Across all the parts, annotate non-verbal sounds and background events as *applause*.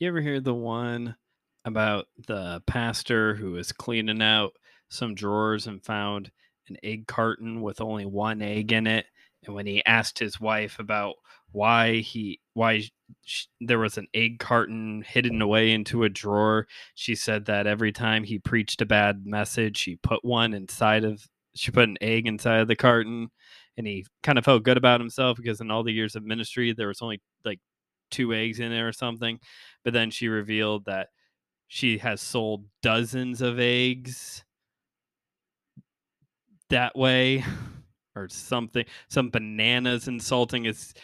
You ever hear the one about the pastor who was cleaning out some drawers and found an egg carton with only one egg in it? And when he asked his wife about why he why sh- there was an egg carton hidden away into a drawer, she said that every time he preached a bad message, she put one inside of she put an egg inside of the carton and he kind of felt good about himself because in all the years of ministry there was only like two eggs in there or something but then she revealed that she has sold dozens of eggs that way *laughs* or something some bananas insulting his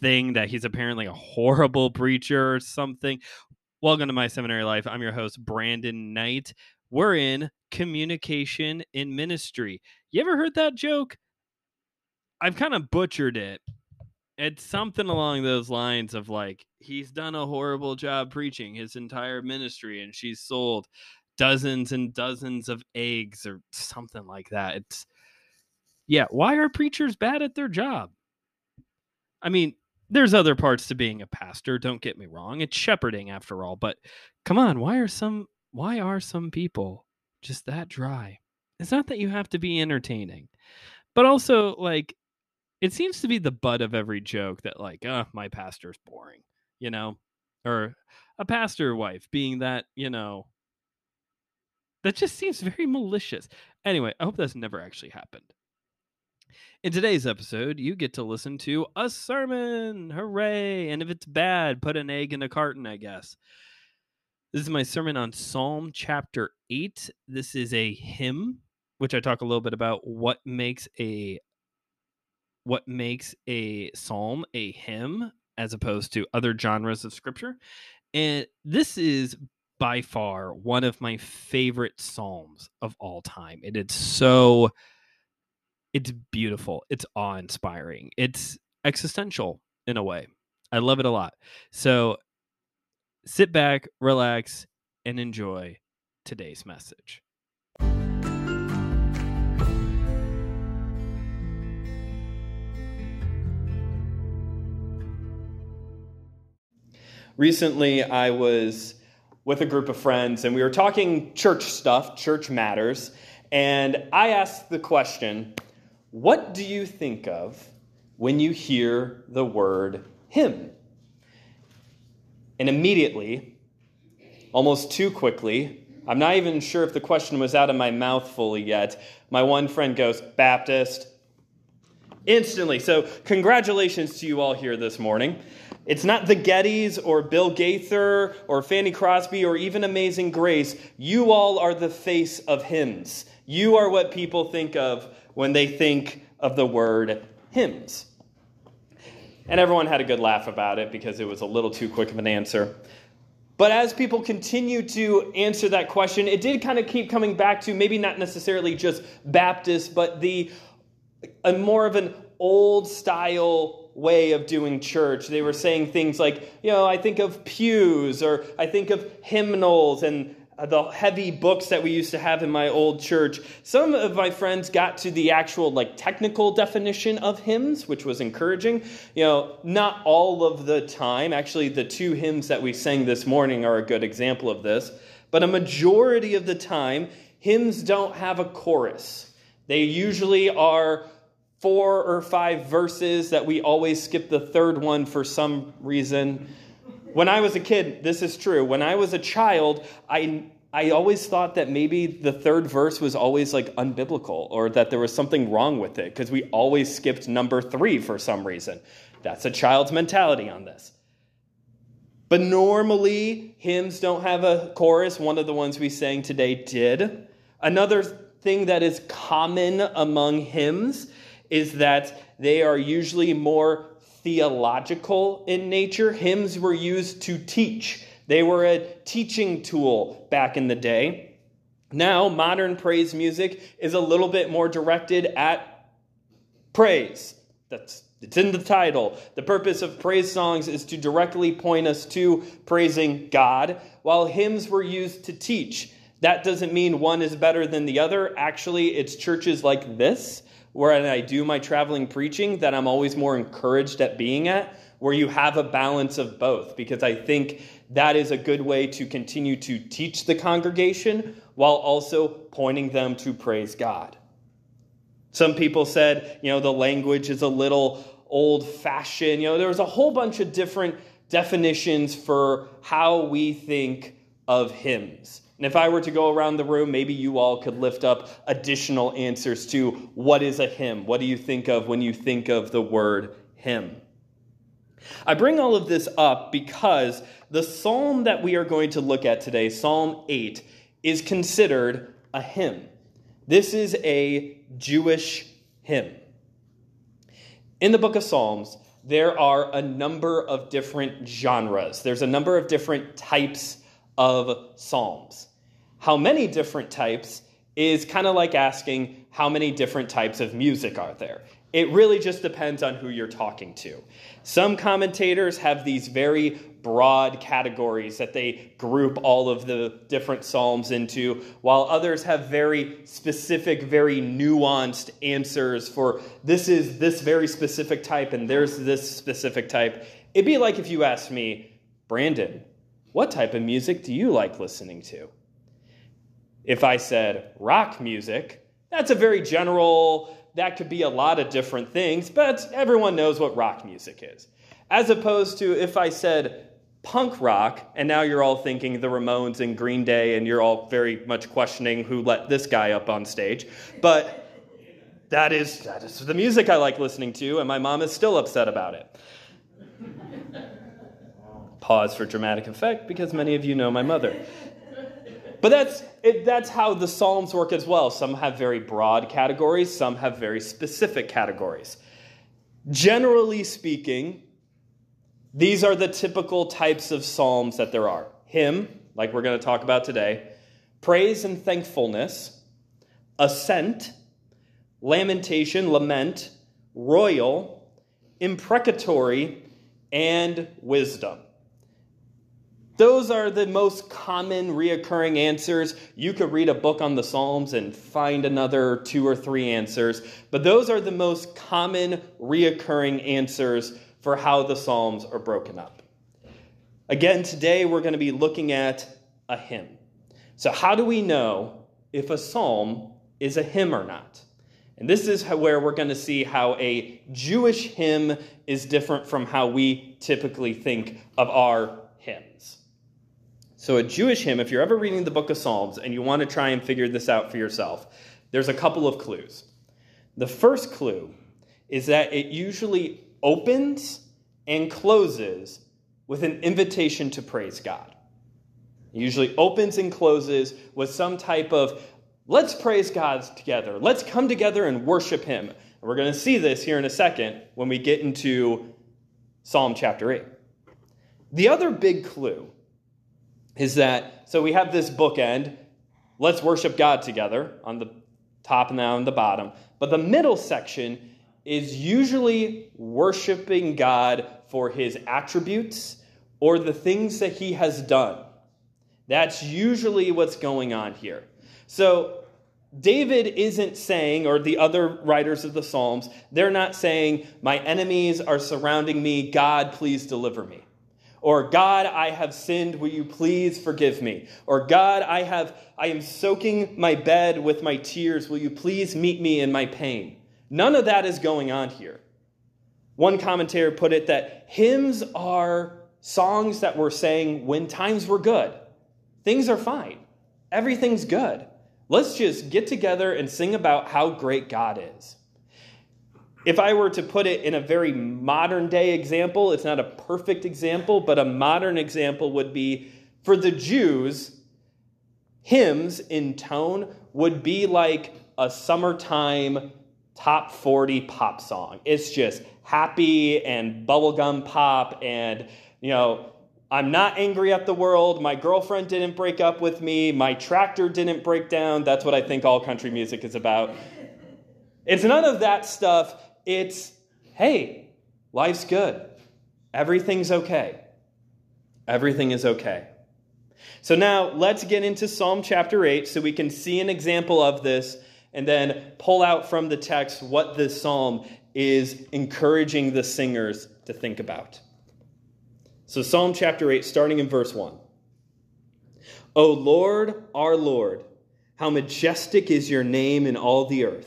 thing that he's apparently a horrible preacher or something. Welcome to my seminary life. I'm your host brandon knight. We're in communication in ministry. You ever heard that joke? I've kind of butchered it it's something along those lines of like he's done a horrible job preaching his entire ministry and she's sold dozens and dozens of eggs or something like that. It's yeah why are preachers bad at their job? I mean there's other parts to being a pastor don't get me wrong it's shepherding after all but come on why are some why are some people just that dry? It's not that you have to be entertaining but also like it seems to be the butt of every joke that like uh my pastor's boring you know? Or a pastor wife being that you know that just seems very malicious. Anyway i hope that's never actually happened. In today's episode you get to listen to a sermon. Hooray! And if it's bad put an egg in a carton i guess. This is my sermon on psalm chapter 8 this is a hymn which i talk a little bit about what makes a what makes a psalm a hymn as opposed to other genres of scripture. And this is by far one of my favorite psalms of all time. It is so it's beautiful. It's awe-inspiring. It's existential in a way. I love it a lot. So sit back, relax, and enjoy today's message. Recently I was with a group of friends and we were talking church stuff, church matters, and I asked the question, What do you think of when you hear the word hymn? And immediately, almost too quickly, I'm not even sure if the question was out of my mouth fully yet. My one friend goes, Baptist. Instantly. So, congratulations to you all here this morning. It's not the Gettys or Bill Gaither or Fanny Crosby or even Amazing Grace. You all are the face of hymns. You are what people think of when they think of the word hymns. And everyone had a good laugh about it because it was a little too quick of an answer. But as people continue to answer that question, it did kind of keep coming back to maybe not necessarily just Baptist, but the a more of an old style way of doing church. They were saying things like, you know, I think of pews or I think of hymnals and the heavy books that we used to have in my old church. Some of my friends got to the actual like technical definition of hymns, which was encouraging. You know, not all of the time. Actually, the two hymns that we sang this morning are a good example of this. But a majority of the time, hymns don't have a chorus. They usually are four or five verses that we always skip the third one for some reason. When I was a kid, this is true. When I was a child, I I always thought that maybe the third verse was always like unbiblical or that there was something wrong with it because we always skipped number 3 for some reason. That's a child's mentality on this. But normally, hymns don't have a chorus. One of the ones we sang today did. Another thing that is common among hymns is that they are usually more theological in nature. Hymns were used to teach, they were a teaching tool back in the day. Now, modern praise music is a little bit more directed at praise. That's it's in the title. The purpose of praise songs is to directly point us to praising God, while hymns were used to teach. That doesn't mean one is better than the other. Actually, it's churches like this where I do my traveling preaching that I'm always more encouraged at being at, where you have a balance of both, because I think that is a good way to continue to teach the congregation while also pointing them to praise God. Some people said, you know, the language is a little old fashioned. You know, there's a whole bunch of different definitions for how we think of hymns. And if I were to go around the room, maybe you all could lift up additional answers to what is a hymn? What do you think of when you think of the word hymn? I bring all of this up because the psalm that we are going to look at today, Psalm 8, is considered a hymn. This is a Jewish hymn. In the book of Psalms, there are a number of different genres. There's a number of different types of psalms. How many different types is kind of like asking how many different types of music are there. It really just depends on who you're talking to. Some commentators have these very broad categories that they group all of the different psalms into, while others have very specific, very nuanced answers for this is this very specific type and there's this specific type. It'd be like if you asked me, Brandon, what type of music do you like listening to? If I said rock music, that's a very general that could be a lot of different things, but everyone knows what rock music is. As opposed to if I said punk rock, and now you're all thinking the Ramones and Green Day, and you're all very much questioning who let this guy up on stage. But that is, that is the music I like listening to, and my mom is still upset about it. Pause for dramatic effect because many of you know my mother. But that's, it, that's how the Psalms work as well. Some have very broad categories, some have very specific categories. Generally speaking, these are the typical types of Psalms that there are hymn, like we're going to talk about today, praise and thankfulness, ascent, lamentation, lament, royal, imprecatory, and wisdom. Those are the most common reoccurring answers. You could read a book on the Psalms and find another two or three answers, but those are the most common reoccurring answers for how the Psalms are broken up. Again, today we're going to be looking at a hymn. So, how do we know if a psalm is a hymn or not? And this is where we're going to see how a Jewish hymn is different from how we typically think of our hymns. So, a Jewish hymn, if you're ever reading the book of Psalms and you want to try and figure this out for yourself, there's a couple of clues. The first clue is that it usually opens and closes with an invitation to praise God. It usually opens and closes with some type of let's praise God together. Let's come together and worship Him. And we're going to see this here in a second when we get into Psalm chapter 8. The other big clue is that, so we have this bookend, let's worship God together on the top and on the bottom. But the middle section is usually worshiping God for his attributes or the things that he has done. That's usually what's going on here. So, David isn't saying, or the other writers of the Psalms, they're not saying, My enemies are surrounding me, God, please deliver me. Or God, I have sinned, will you please forgive me? Or God, I have I am soaking my bed with my tears, will you please meet me in my pain? None of that is going on here. One commentator put it that hymns are songs that we're saying when times were good. Things are fine. Everything's good. Let's just get together and sing about how great God is. If I were to put it in a very modern day example, it's not a perfect example, but a modern example would be for the Jews, hymns in tone would be like a summertime top 40 pop song. It's just happy and bubblegum pop and, you know, I'm not angry at the world. My girlfriend didn't break up with me. My tractor didn't break down. That's what I think all country music is about. It's none of that stuff. It's, hey, life's good. Everything's okay. Everything is okay. So now let's get into Psalm chapter 8 so we can see an example of this and then pull out from the text what this psalm is encouraging the singers to think about. So, Psalm chapter 8, starting in verse 1. O Lord, our Lord, how majestic is your name in all the earth.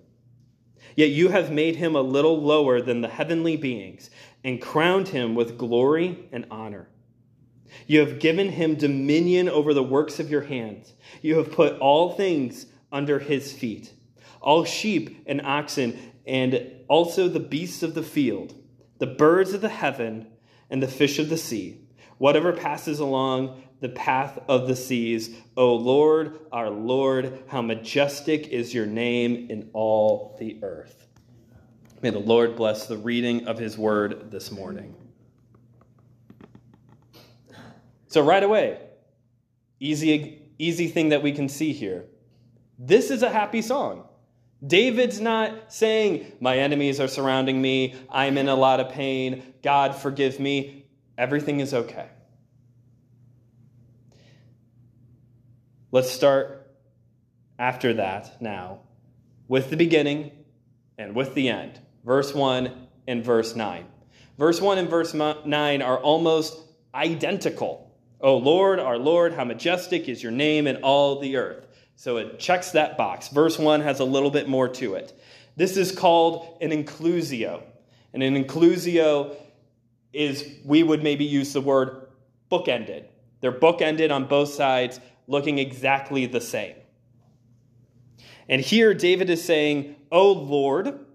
Yet you have made him a little lower than the heavenly beings, and crowned him with glory and honor. You have given him dominion over the works of your hands. You have put all things under his feet all sheep and oxen, and also the beasts of the field, the birds of the heaven, and the fish of the sea, whatever passes along the path of the seas. O Lord, our Lord, how majestic is your name in all the earth. May the Lord bless the reading of his word this morning. So, right away, easy, easy thing that we can see here. This is a happy song. David's not saying, My enemies are surrounding me, I'm in a lot of pain, God forgive me, everything is okay. Let's start after that now with the beginning and with the end. Verse 1 and verse 9. Verse 1 and verse 9 are almost identical. O Lord, our Lord, how majestic is your name in all the earth. So it checks that box. Verse 1 has a little bit more to it. This is called an inclusio. And an inclusio is, we would maybe use the word bookended. They're bookended on both sides looking exactly the same. And here David is saying, O Lord,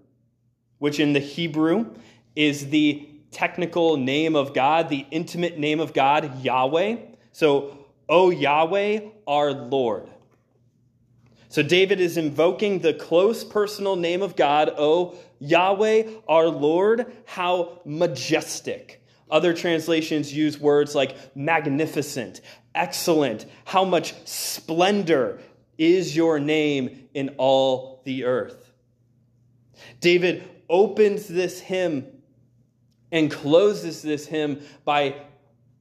which in the Hebrew is the technical name of God, the intimate name of God, Yahweh. So, O Yahweh, our Lord. So David is invoking the close personal name of God, O Yahweh, our Lord, how majestic. Other translations use words like magnificent, excellent, how much splendor is your name in all the earth. David opens this hymn and closes this hymn by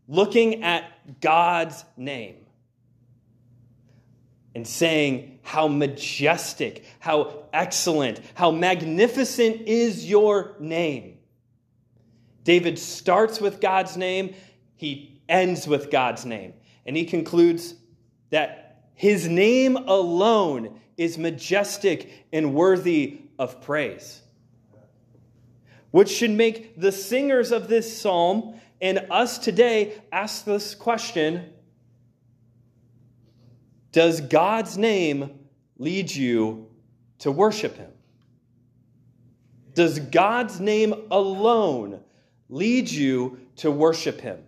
looking at God's name and saying, How majestic, how excellent, how magnificent is your name. David starts with God's name, he ends with God's name. And he concludes that his name alone is majestic and worthy of praise. Which should make the singers of this psalm and us today ask this question Does God's name lead you to worship him? Does God's name alone lead you to worship him?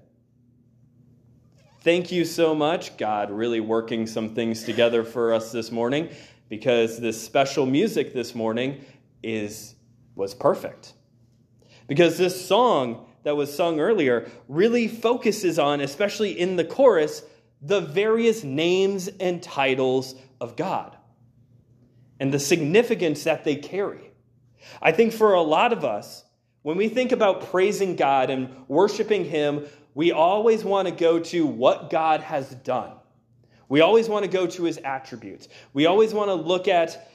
Thank you so much, God, really working some things together for us this morning because this special music this morning is was perfect. Because this song that was sung earlier really focuses on, especially in the chorus, the various names and titles of God and the significance that they carry. I think for a lot of us, when we think about praising God and worshiping Him, we always want to go to what God has done. We always want to go to his attributes. We always want to look at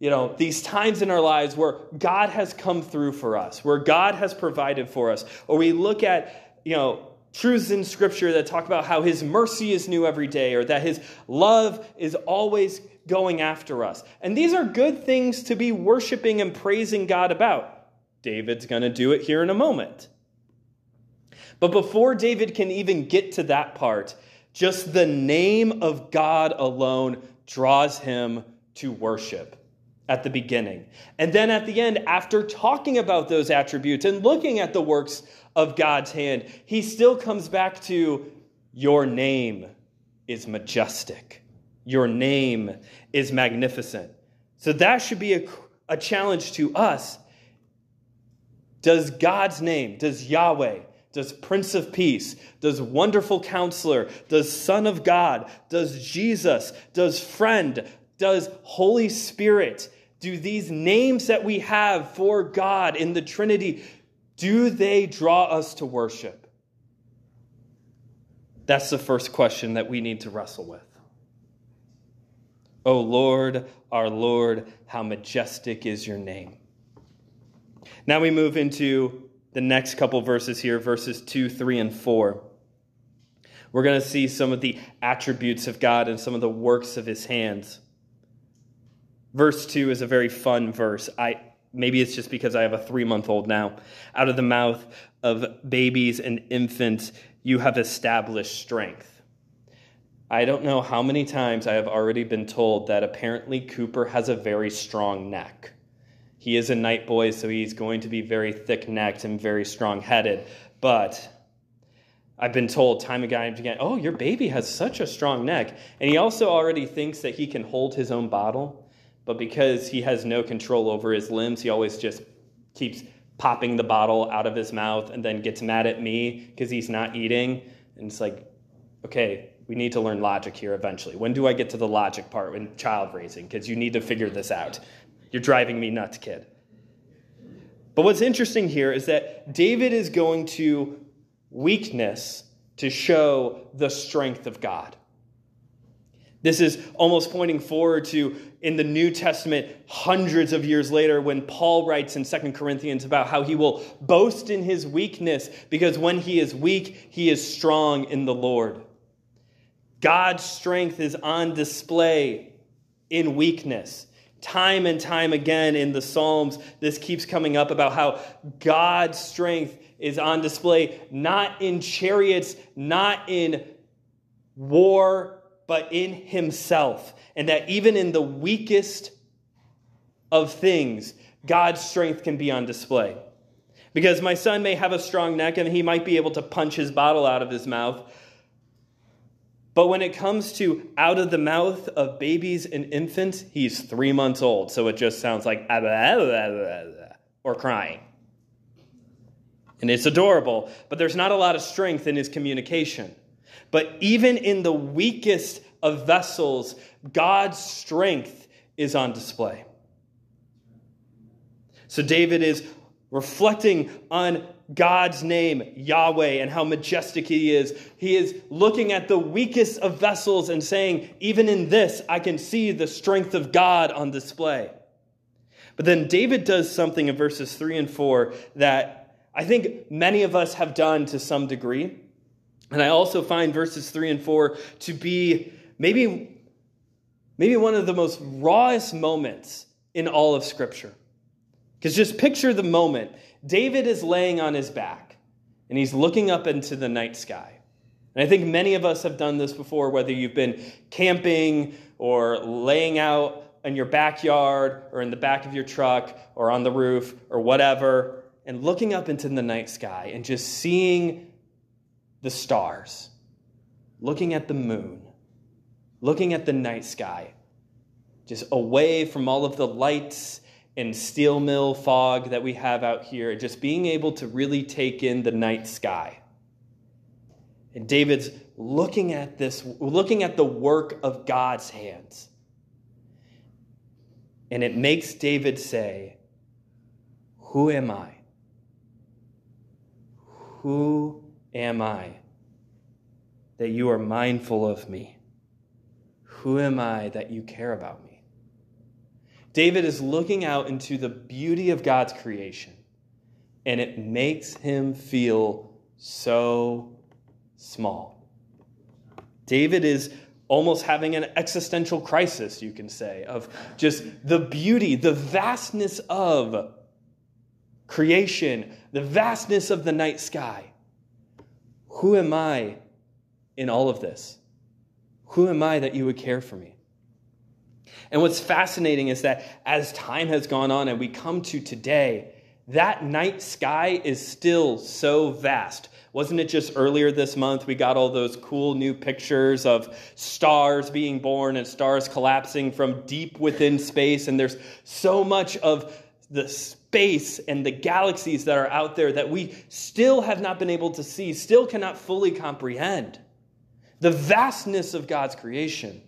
you know these times in our lives where God has come through for us, where God has provided for us. Or we look at, you know, truths in scripture that talk about how his mercy is new every day or that his love is always going after us. And these are good things to be worshiping and praising God about. David's going to do it here in a moment. But before David can even get to that part, just the name of God alone draws him to worship at the beginning. And then at the end, after talking about those attributes and looking at the works of God's hand, he still comes back to your name is majestic. Your name is magnificent. So that should be a, a challenge to us. Does God's name, does Yahweh, Does Prince of Peace? Does Wonderful Counselor? Does Son of God? Does Jesus? Does Friend? Does Holy Spirit? Do these names that we have for God in the Trinity, do they draw us to worship? That's the first question that we need to wrestle with. O Lord, our Lord, how majestic is your name. Now we move into the next couple verses here, verses 2, 3, and 4. We're going to see some of the attributes of God and some of the works of his hands. Verse 2 is a very fun verse. I maybe it's just because I have a 3-month-old now. Out of the mouth of babies and infants you have established strength. I don't know how many times I have already been told that apparently Cooper has a very strong neck. He is a Knight boy, so he's going to be very thick necked and very strong headed. But I've been told time and again, oh, your baby has such a strong neck. And he also already thinks that he can hold his own bottle. But because he has no control over his limbs, he always just keeps popping the bottle out of his mouth and then gets mad at me because he's not eating. And it's like, okay, we need to learn logic here eventually. When do I get to the logic part in child raising? Because you need to figure this out. You're driving me nuts, kid. But what's interesting here is that David is going to weakness to show the strength of God. This is almost pointing forward to in the New Testament hundreds of years later when Paul writes in 2 Corinthians about how he will boast in his weakness because when he is weak, he is strong in the Lord. God's strength is on display in weakness. Time and time again in the Psalms, this keeps coming up about how God's strength is on display, not in chariots, not in war, but in Himself. And that even in the weakest of things, God's strength can be on display. Because my son may have a strong neck and he might be able to punch his bottle out of his mouth, but when it comes to out of the mouth of babies and infants, he's three months old. So it just sounds like ah, or crying. And it's adorable, but there's not a lot of strength in his communication. But even in the weakest of vessels, God's strength is on display. So David is reflecting on God's name, Yahweh, and how majestic He is. He is looking at the weakest of vessels and saying, even in this, I can see the strength of God on display. But then David does something in verses 3 and 4 that I think many of us have done to some degree. And I also find verses 3 and 4 to be maybe, maybe one of the most rawest moments in all of Scripture. Because just picture the moment. David is laying on his back and he's looking up into the night sky. And I think many of us have done this before, whether you've been camping or laying out in your backyard or in the back of your truck or on the roof or whatever, and looking up into the night sky and just seeing the stars, looking at the moon, looking at the night sky, just away from all of the lights and steel mill fog that we have out here, just being able to really take in the night sky. And David's looking at this, looking at the work of God's hands. And it makes David say, Who am I? Who am I that you are mindful of me? Who am I that you care about me? David is looking out into the beauty of God's creation, and it makes him feel so small. David is almost having an existential crisis, you can say, of just the beauty, the vastness of creation, the vastness of the night sky. Who am I in all of this? Who am I that you would care for me? And what's fascinating is that as time has gone on and we come to today, that night sky is still so vast. Wasn't it just earlier this month we got all those cool new pictures of stars being born and stars collapsing from deep within space? And there's so much of the space and the galaxies that are out there that we still have not been able to see, still cannot fully comprehend. The vastness of God's creation.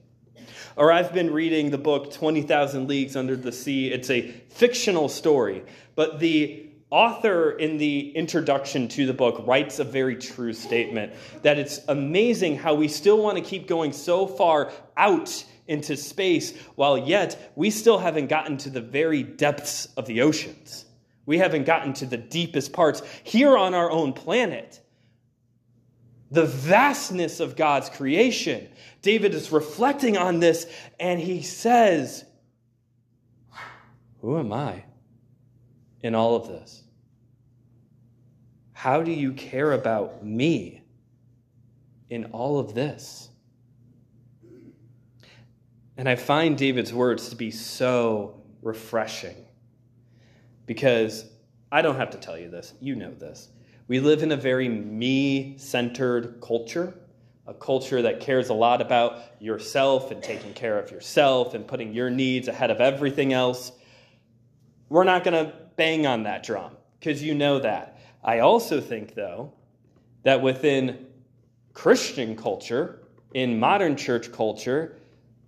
Or I've been reading the book 20,000 Leagues Under the Sea. It's a fictional story, but the author in the introduction to the book writes a very true statement that it's amazing how we still want to keep going so far out into space while yet we still haven't gotten to the very depths of the oceans. We haven't gotten to the deepest parts here on our own planet. The vastness of God's creation. David is reflecting on this and he says, Who am I? in all of this? How do you care about me in all of this? And I find David's words to be so refreshing because I don't have to tell you this, you know this. We live in a very me centered culture, a culture that cares a lot about yourself and taking care of yourself and putting your needs ahead of everything else. We're not going to bang on that drum because you know that. I also think, though, that within Christian culture, in modern church culture,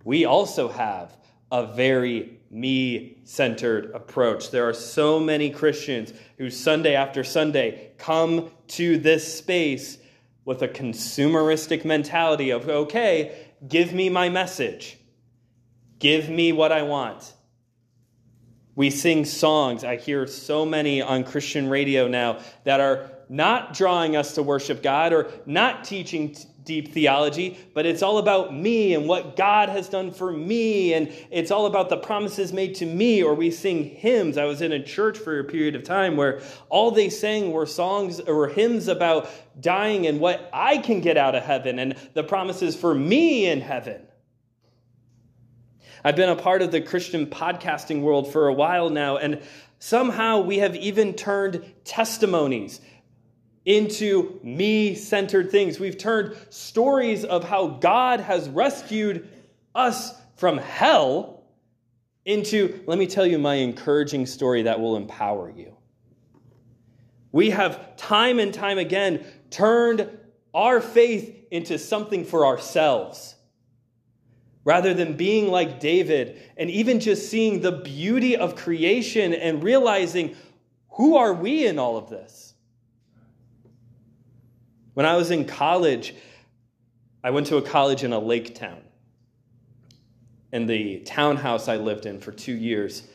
we also have a very me centered approach. There are so many Christians who Sunday after Sunday come to this space with a consumeristic mentality of, okay, give me my message, give me what I want. We sing songs. I hear so many on Christian radio now that are not drawing us to worship God or not teaching deep theology, but it's all about me and what God has done for me, and it's all about the promises made to me. Or we sing hymns. I was in a church for a period of time where all they sang were songs or hymns about dying and what I can get out of heaven and the promises for me in heaven. I've been a part of the Christian podcasting world for a while now, and somehow we have even turned testimonies into me centered things. We've turned stories of how God has rescued us from hell into, let me tell you my encouraging story that will empower you. We have time and time again turned our faith into something for ourselves. Rather than being like David and even just seeing the beauty of creation and realizing who are we in all of this? When I was in college, I went to a college in a lake town. In the townhouse I lived in for two years,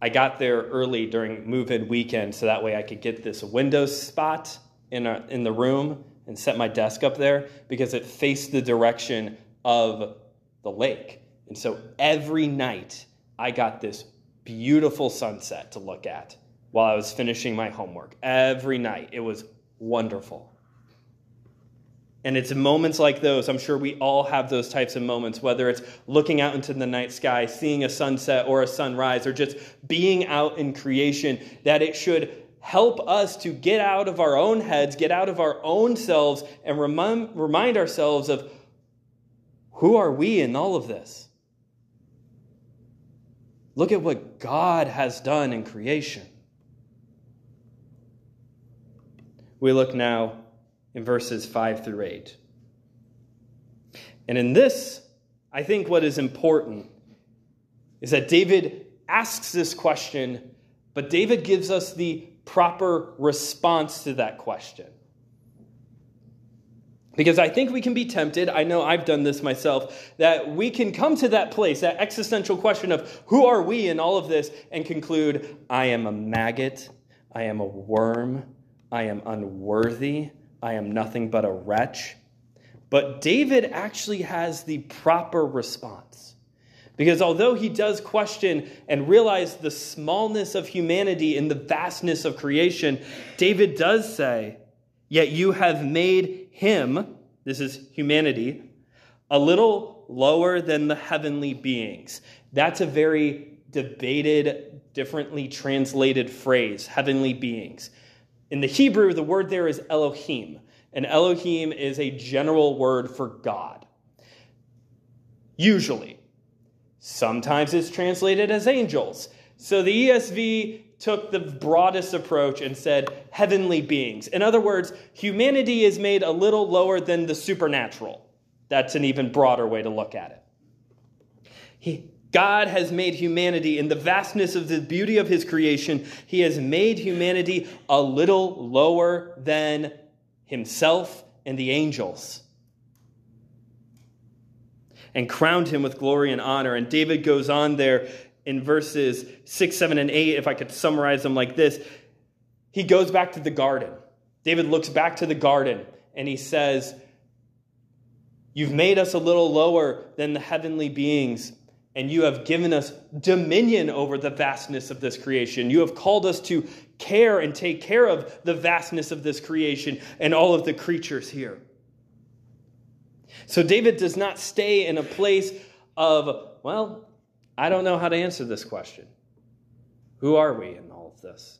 I got there early during move in weekend so that way I could get this window spot in, a, in the room and set my desk up there because it faced the direction of the lake. And so every night I got this beautiful sunset to look at while I was finishing my homework. Every night. It was wonderful. And it's moments like those, I'm sure we all have those types of moments, whether it's looking out into the night sky, seeing a sunset or a sunrise, or just being out in creation, that it should help us to get out of our own heads, get out of our own selves, and remind, remind ourselves of who are we in all of this? Look at what God has done in creation. We look now in verses 5 through 8. And in this, I think what is important is that David asks this question, but David gives us the proper response to that question. Because I think we can be tempted, I know I've done this myself, that we can come to that place, that existential question of who are we in all of this, and conclude, I am a maggot, I am a worm, I am unworthy, I am nothing but a wretch. But David actually has the proper response. Because although he does question and realize the smallness of humanity in the vastness of creation, David does say, Yet you have made him, this is humanity, a little lower than the heavenly beings. That's a very debated, differently translated phrase, heavenly beings. In the Hebrew, the word there is Elohim, and Elohim is a general word for God. Usually. Sometimes it's translated as angels. So the ESV took the broadest approach and said heavenly beings. In other words, humanity is made a little lower than the supernatural. That's an even broader way to look at it. He, God has made humanity in the vastness of the beauty of his creation. He has made humanity a little lower than himself and the angels and crowned him with glory and honor. And David goes on there in verses 6, 7, and 8, if I could summarize them like this. He goes back to the garden. David looks back to the garden and he says, You've made us a little lower than the heavenly beings and you have given us dominion over the vastness of this creation. You have called us to care and take care of the vastness of this creation and all of the creatures here. So David does not stay in a place of, well, I don't know how to answer this question. Who are we in all of this?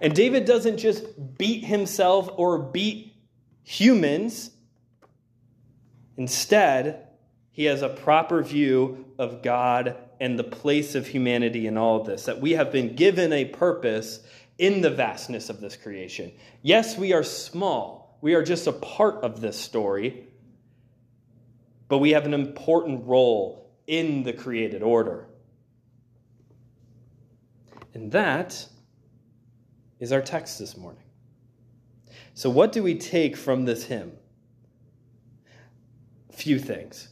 And David doesn't just beat himself or beat humans. Instead, he has a proper view of God and the place of humanity in all of this, that we have been given a purpose in the vastness of this creation. Yes, we are small, we are just a part of this story, but we have an important role in the created order. And that is our text this morning. So, what do we take from this hymn? Few things.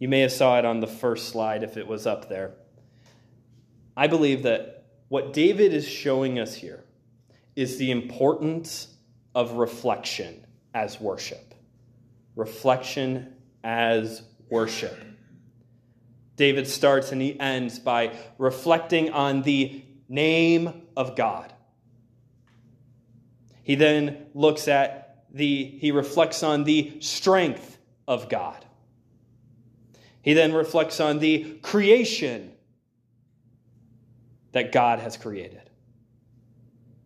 You may have saw it on the first slide if it was up there. I believe that what David is showing us here is the importance of reflection as worship. Reflection as worship. David starts and he ends by reflecting on the name of God. He then looks at the, he reflects on the strength of God. He then reflects on the creation that God has created.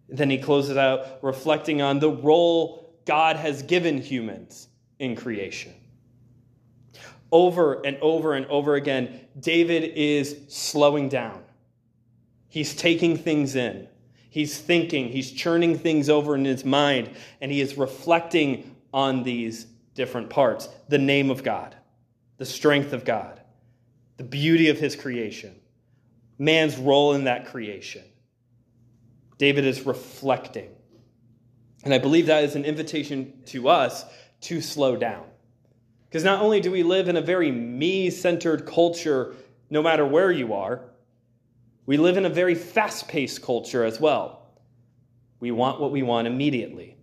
Then he closes out reflecting on the role God has given humans in creation. Over and over and over again, David is slowing down. He's taking things in. He's thinking, he's churning things over in his mind, and he is reflecting on these different parts. The name of God, the strength of God, the beauty of his creation, man's role in that creation. David is reflecting. And I believe that is an invitation to us to slow down. Because not only do we live in a very me centered culture, no matter where you are, we live in a very fast paced culture as well. We want what we want immediately.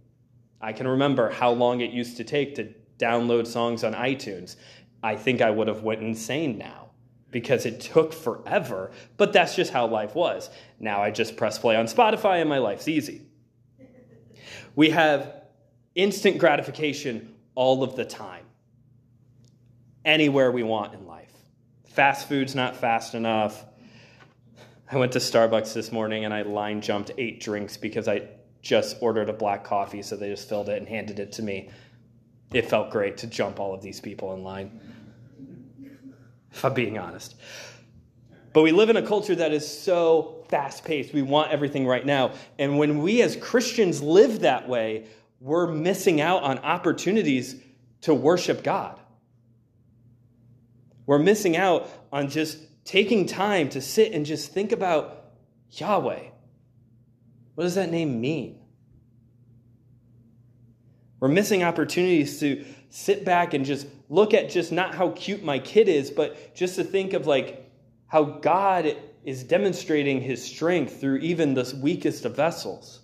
I can remember how long it used to take to download songs on iTunes. I think I would have went insane now because it took forever, but that's just how life was. Now I just press play on Spotify and my life's easy. We have instant gratification all of the time, anywhere we want in life. Fast food's not fast enough. I went to Starbucks this morning and I line jumped eight drinks because I just ordered a black coffee, so they just filled it and handed it to me. It felt great to jump all of these people in line if I'm being honest. But we live in a culture that is so fast paced. We want everything right now. And when we as Christians live that way, we're missing out on opportunities to worship God. We're missing out on just taking time to sit and just think about Yahweh. What does that name mean? We're missing opportunities to sit back and just look at just not how cute my kid is, but just to think of like how God is demonstrating his strength through even the weakest of vessels.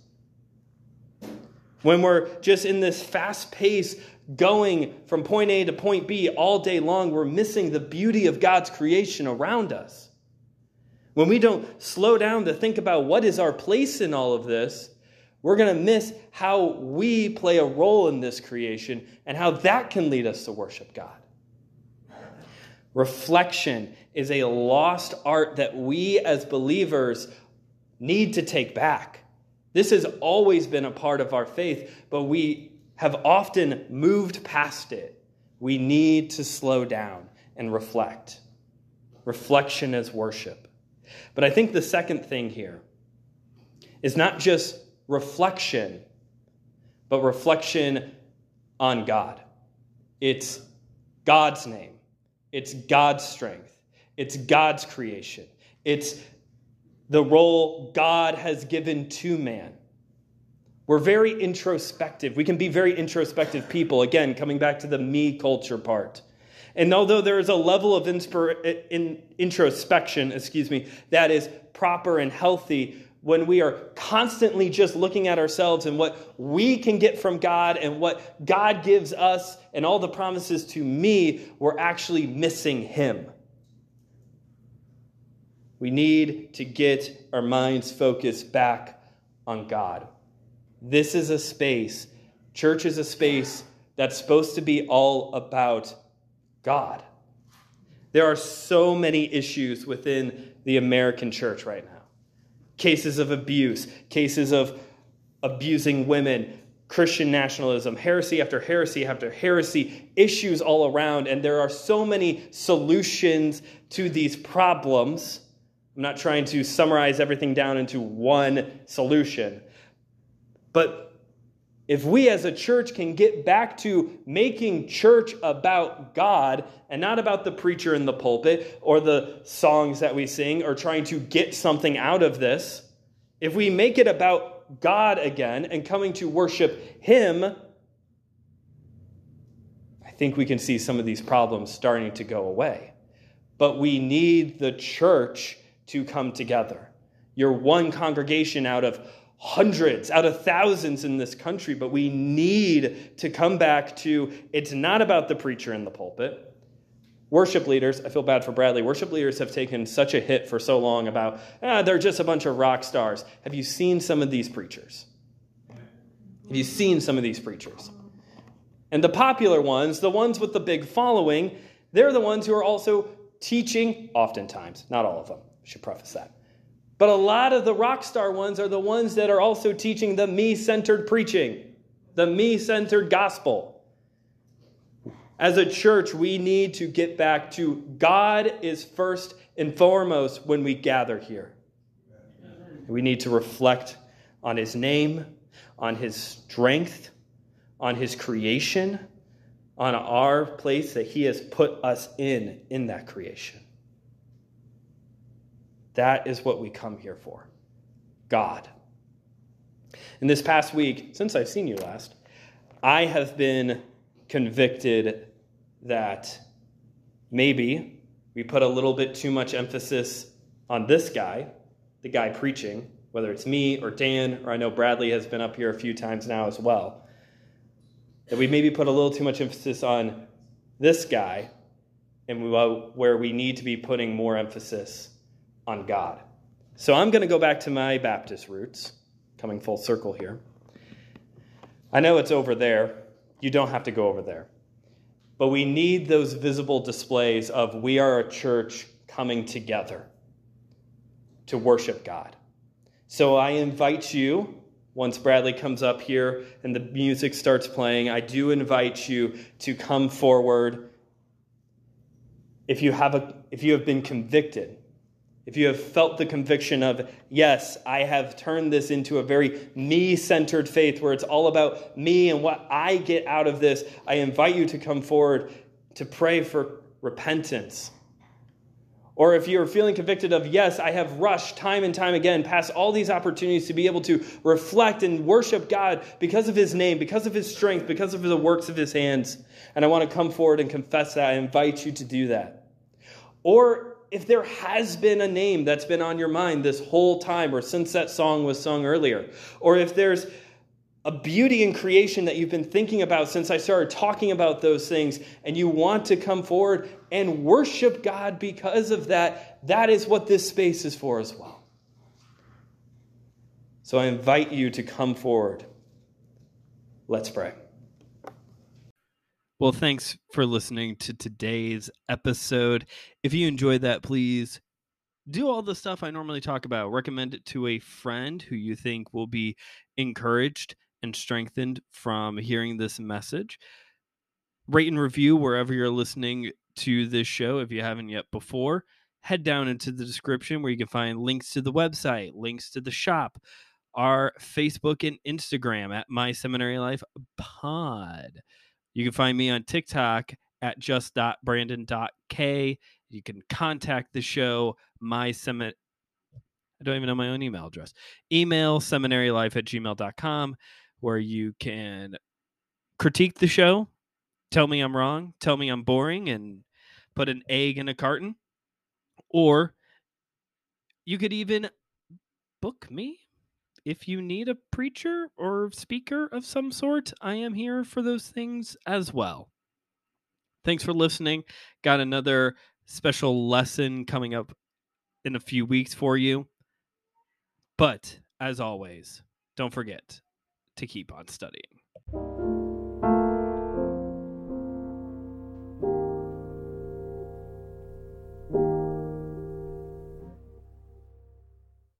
When we're just in this fast pace going from point A to point B all day long, we're missing the beauty of God's creation around us. When we don't slow down to think about what is our place in all of this, we're going to miss how we play a role in this creation and how that can lead us to worship God. Reflection is a lost art that we as believers need to take back. This has always been a part of our faith, but we have often moved past it. We need to slow down and reflect. Reflection is worship. But I think the second thing here is not just reflection, but reflection on God. It's God's name, it's God's strength, it's God's creation, it's the role God has given to man. We're very introspective. We can be very introspective people. Again, coming back to the me culture part. And although there is a level of inspir- in introspection, excuse me, that is proper and healthy, when we are constantly just looking at ourselves and what we can get from God and what God gives us and all the promises to me, we're actually missing Him. We need to get our minds focused back on God. This is a space, church is a space that's supposed to be all about God. There are so many issues within the American church right now cases of abuse, cases of abusing women, Christian nationalism, heresy after heresy after heresy, issues all around. And there are so many solutions to these problems I'm not trying to summarize everything down into one solution. But if we as a church can get back to making church about God and not about the preacher in the pulpit or the songs that we sing or trying to get something out of this, if we make it about God again and coming to worship Him, I think we can see some of these problems starting to go away. But we need the church to come together. You're one congregation out of hundreds, out of thousands in this country, but we need to come back to it's not about the preacher in the pulpit. Worship leaders, I feel bad for Bradley. Worship leaders have taken such a hit for so long about, ah, they're just a bunch of rock stars. Have you seen some of these preachers? Have you seen some of these preachers? And the popular ones, the ones with the big following, they're the ones who are also teaching, oftentimes, not all of them, should preface that. But a lot of the rock star ones are the ones that are also teaching the me centered preaching, the me centered gospel. As a church, we need to get back to God is first and foremost when we gather here. We need to reflect on his name, on his strength, on his creation, on our place that he has put us in, in that creation. That is what we come here for God. In this past week, since I've seen you last, I have been convicted that maybe we put a little bit too much emphasis on this guy, the guy preaching, whether it's me or Dan, or I know Bradley has been up here a few times now as well, that we maybe put a little too much emphasis on this guy and uh, where we need to be putting more emphasis on God. So I'm going to go back to my Baptist roots, coming full circle here. I know it's over there. You don't have to go over there. But we need those visible displays of we are a church coming together to worship God. So I invite you, once Bradley comes up here and the music starts playing, I do invite you to come forward if you have, a, if you have been convicted if you have felt the conviction of, yes, I have turned this into a very me centered faith where it's all about me and what I get out of this, I invite you to come forward to pray for repentance. Or if you're feeling convicted of, yes, I have rushed time and time again past all these opportunities to be able to reflect and worship God because of His name, because of His strength, because of the works of His hands, and I want to come forward and confess that, I invite you to do that. Or if there has been a name that's been on your mind this whole time or since that song was sung earlier, or if there's a beauty in creation that you've been thinking about since I started talking about those things, and you want to come forward and worship God because of that, that is what this space is for as well. So I invite you to come forward. Let's pray. Well, thanks for listening to today's episode. If you enjoyed that, please do all the stuff I normally talk about. Recommend it to a friend who you think will be encouraged and strengthened from hearing this message. Rate and review wherever you're listening to this show if you haven't yet before. head down into the description where you can find links to the website, links to the shop, our Facebook and Instagram at My Seminary Life Pod. You can find me on TikTok at just.brandon.k. You can contact the show, my summit. I don't even know my own email address. Email seminarylife at gmail.com, where you can critique the show, tell me I'm wrong, tell me I'm boring, and put an egg in a carton. Or you could even book me if you need a preacher or speaker of some sort. I am here for those things as well. Thanks for listening. Got another special lesson coming up in a few weeks for you. But as always, don't forget to keep on studying.